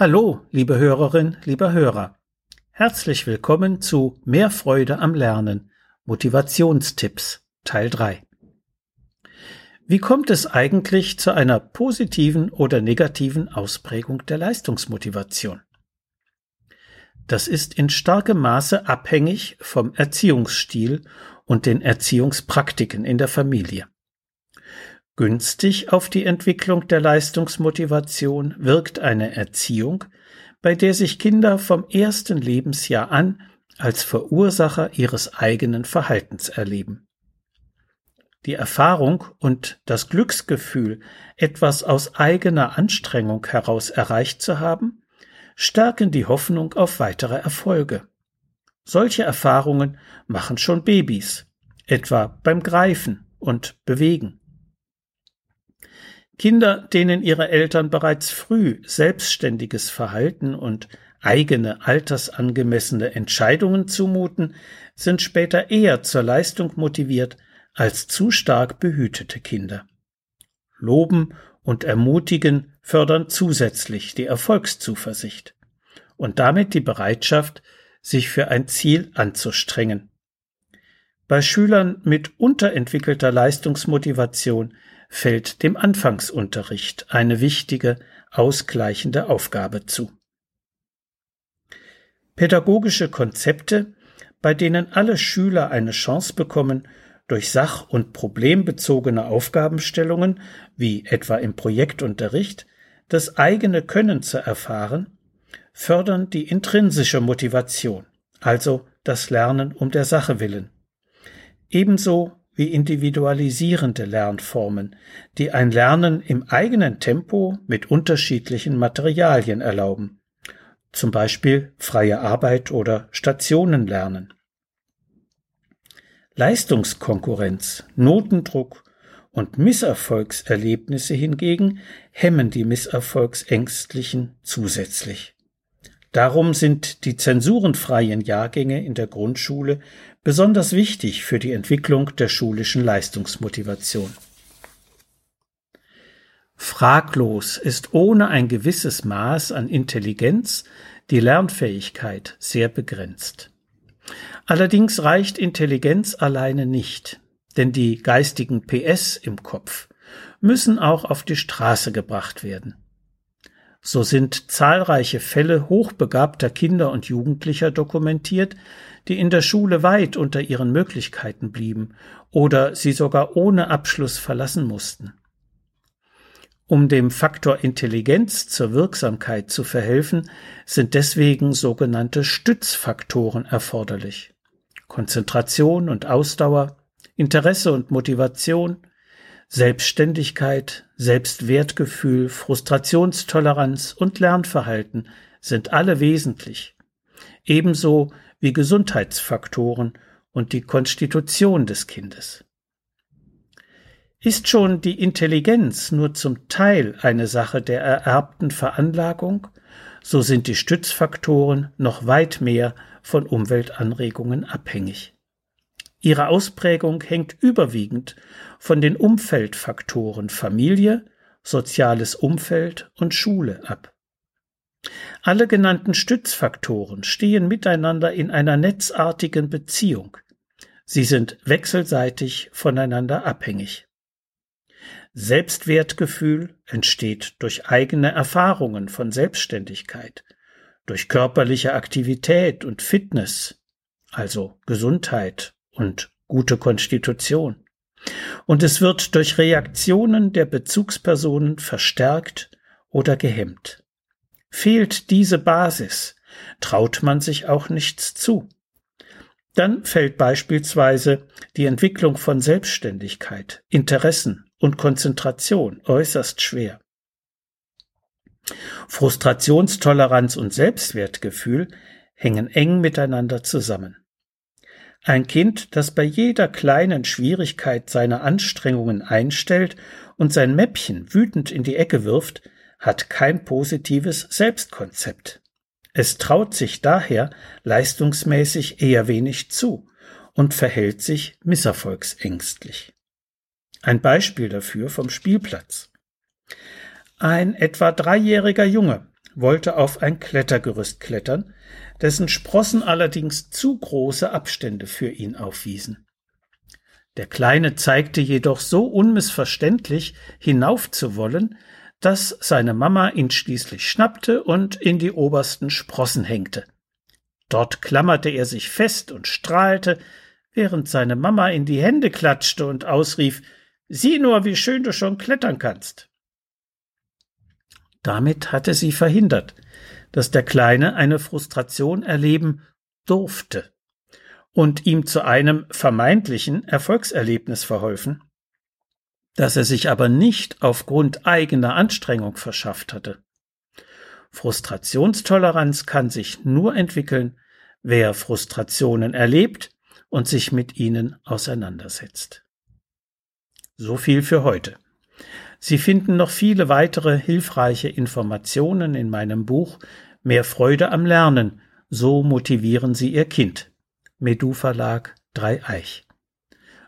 Hallo, liebe Hörerin, lieber Hörer. Herzlich willkommen zu Mehr Freude am Lernen. Motivationstipps Teil 3. Wie kommt es eigentlich zu einer positiven oder negativen Ausprägung der Leistungsmotivation? Das ist in starkem Maße abhängig vom Erziehungsstil und den Erziehungspraktiken in der Familie. Günstig auf die Entwicklung der Leistungsmotivation wirkt eine Erziehung, bei der sich Kinder vom ersten Lebensjahr an als Verursacher ihres eigenen Verhaltens erleben. Die Erfahrung und das Glücksgefühl, etwas aus eigener Anstrengung heraus erreicht zu haben, stärken die Hoffnung auf weitere Erfolge. Solche Erfahrungen machen schon Babys, etwa beim Greifen und Bewegen. Kinder, denen ihre Eltern bereits früh selbstständiges Verhalten und eigene altersangemessene Entscheidungen zumuten, sind später eher zur Leistung motiviert als zu stark behütete Kinder. Loben und ermutigen fördern zusätzlich die Erfolgszuversicht und damit die Bereitschaft, sich für ein Ziel anzustrengen. Bei Schülern mit unterentwickelter Leistungsmotivation fällt dem Anfangsunterricht eine wichtige, ausgleichende Aufgabe zu. Pädagogische Konzepte, bei denen alle Schüler eine Chance bekommen, durch sach- und problembezogene Aufgabenstellungen, wie etwa im Projektunterricht, das eigene Können zu erfahren, fördern die intrinsische Motivation, also das Lernen um der Sache willen. Ebenso wie individualisierende Lernformen, die ein Lernen im eigenen Tempo mit unterschiedlichen Materialien erlauben, zum Beispiel freie Arbeit oder Stationenlernen. Leistungskonkurrenz, Notendruck und Misserfolgserlebnisse hingegen hemmen die Misserfolgsängstlichen zusätzlich. Darum sind die zensurenfreien Jahrgänge in der Grundschule besonders wichtig für die Entwicklung der schulischen Leistungsmotivation. Fraglos ist ohne ein gewisses Maß an Intelligenz die Lernfähigkeit sehr begrenzt. Allerdings reicht Intelligenz alleine nicht, denn die geistigen PS im Kopf müssen auch auf die Straße gebracht werden. So sind zahlreiche Fälle hochbegabter Kinder und Jugendlicher dokumentiert, die in der Schule weit unter ihren Möglichkeiten blieben oder sie sogar ohne Abschluss verlassen mussten. Um dem Faktor Intelligenz zur Wirksamkeit zu verhelfen, sind deswegen sogenannte Stützfaktoren erforderlich. Konzentration und Ausdauer, Interesse und Motivation, Selbstständigkeit, Selbstwertgefühl, Frustrationstoleranz und Lernverhalten sind alle wesentlich, ebenso wie Gesundheitsfaktoren und die Konstitution des Kindes. Ist schon die Intelligenz nur zum Teil eine Sache der ererbten Veranlagung, so sind die Stützfaktoren noch weit mehr von Umweltanregungen abhängig. Ihre Ausprägung hängt überwiegend von den Umfeldfaktoren Familie, soziales Umfeld und Schule ab. Alle genannten Stützfaktoren stehen miteinander in einer netzartigen Beziehung. Sie sind wechselseitig voneinander abhängig. Selbstwertgefühl entsteht durch eigene Erfahrungen von Selbstständigkeit, durch körperliche Aktivität und Fitness, also Gesundheit und gute Konstitution. Und es wird durch Reaktionen der Bezugspersonen verstärkt oder gehemmt. Fehlt diese Basis, traut man sich auch nichts zu. Dann fällt beispielsweise die Entwicklung von Selbstständigkeit, Interessen und Konzentration äußerst schwer. Frustrationstoleranz und Selbstwertgefühl hängen eng miteinander zusammen. Ein Kind, das bei jeder kleinen Schwierigkeit seine Anstrengungen einstellt und sein Mäppchen wütend in die Ecke wirft, hat kein positives Selbstkonzept. Es traut sich daher leistungsmäßig eher wenig zu und verhält sich misserfolgsängstlich. Ein Beispiel dafür vom Spielplatz. Ein etwa dreijähriger Junge wollte auf ein Klettergerüst klettern, dessen Sprossen allerdings zu große Abstände für ihn aufwiesen. Der Kleine zeigte jedoch so unmissverständlich hinauf zu wollen, dass seine Mama ihn schließlich schnappte und in die obersten Sprossen hängte. Dort klammerte er sich fest und strahlte, während seine Mama in die Hände klatschte und ausrief Sieh nur, wie schön du schon klettern kannst. Damit hatte sie verhindert, dass der Kleine eine Frustration erleben durfte und ihm zu einem vermeintlichen Erfolgserlebnis verholfen, das er sich aber nicht aufgrund eigener Anstrengung verschafft hatte. Frustrationstoleranz kann sich nur entwickeln, wer Frustrationen erlebt und sich mit ihnen auseinandersetzt. So viel für heute. Sie finden noch viele weitere hilfreiche Informationen in meinem Buch Mehr Freude am Lernen. So motivieren Sie Ihr Kind. Medu Verlag Dreieich.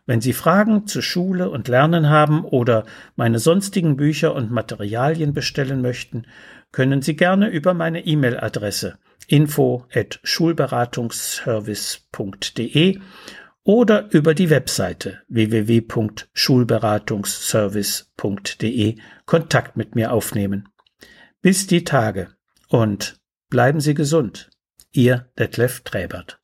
Wenn Sie Fragen zu Schule und Lernen haben oder meine sonstigen Bücher und Materialien bestellen möchten, können Sie gerne über meine E-Mail-Adresse info at schulberatungsservice.de oder über die Webseite www.schulberatungsservice.de Kontakt mit mir aufnehmen. Bis die Tage und bleiben Sie gesund. Ihr Detlef Träbert.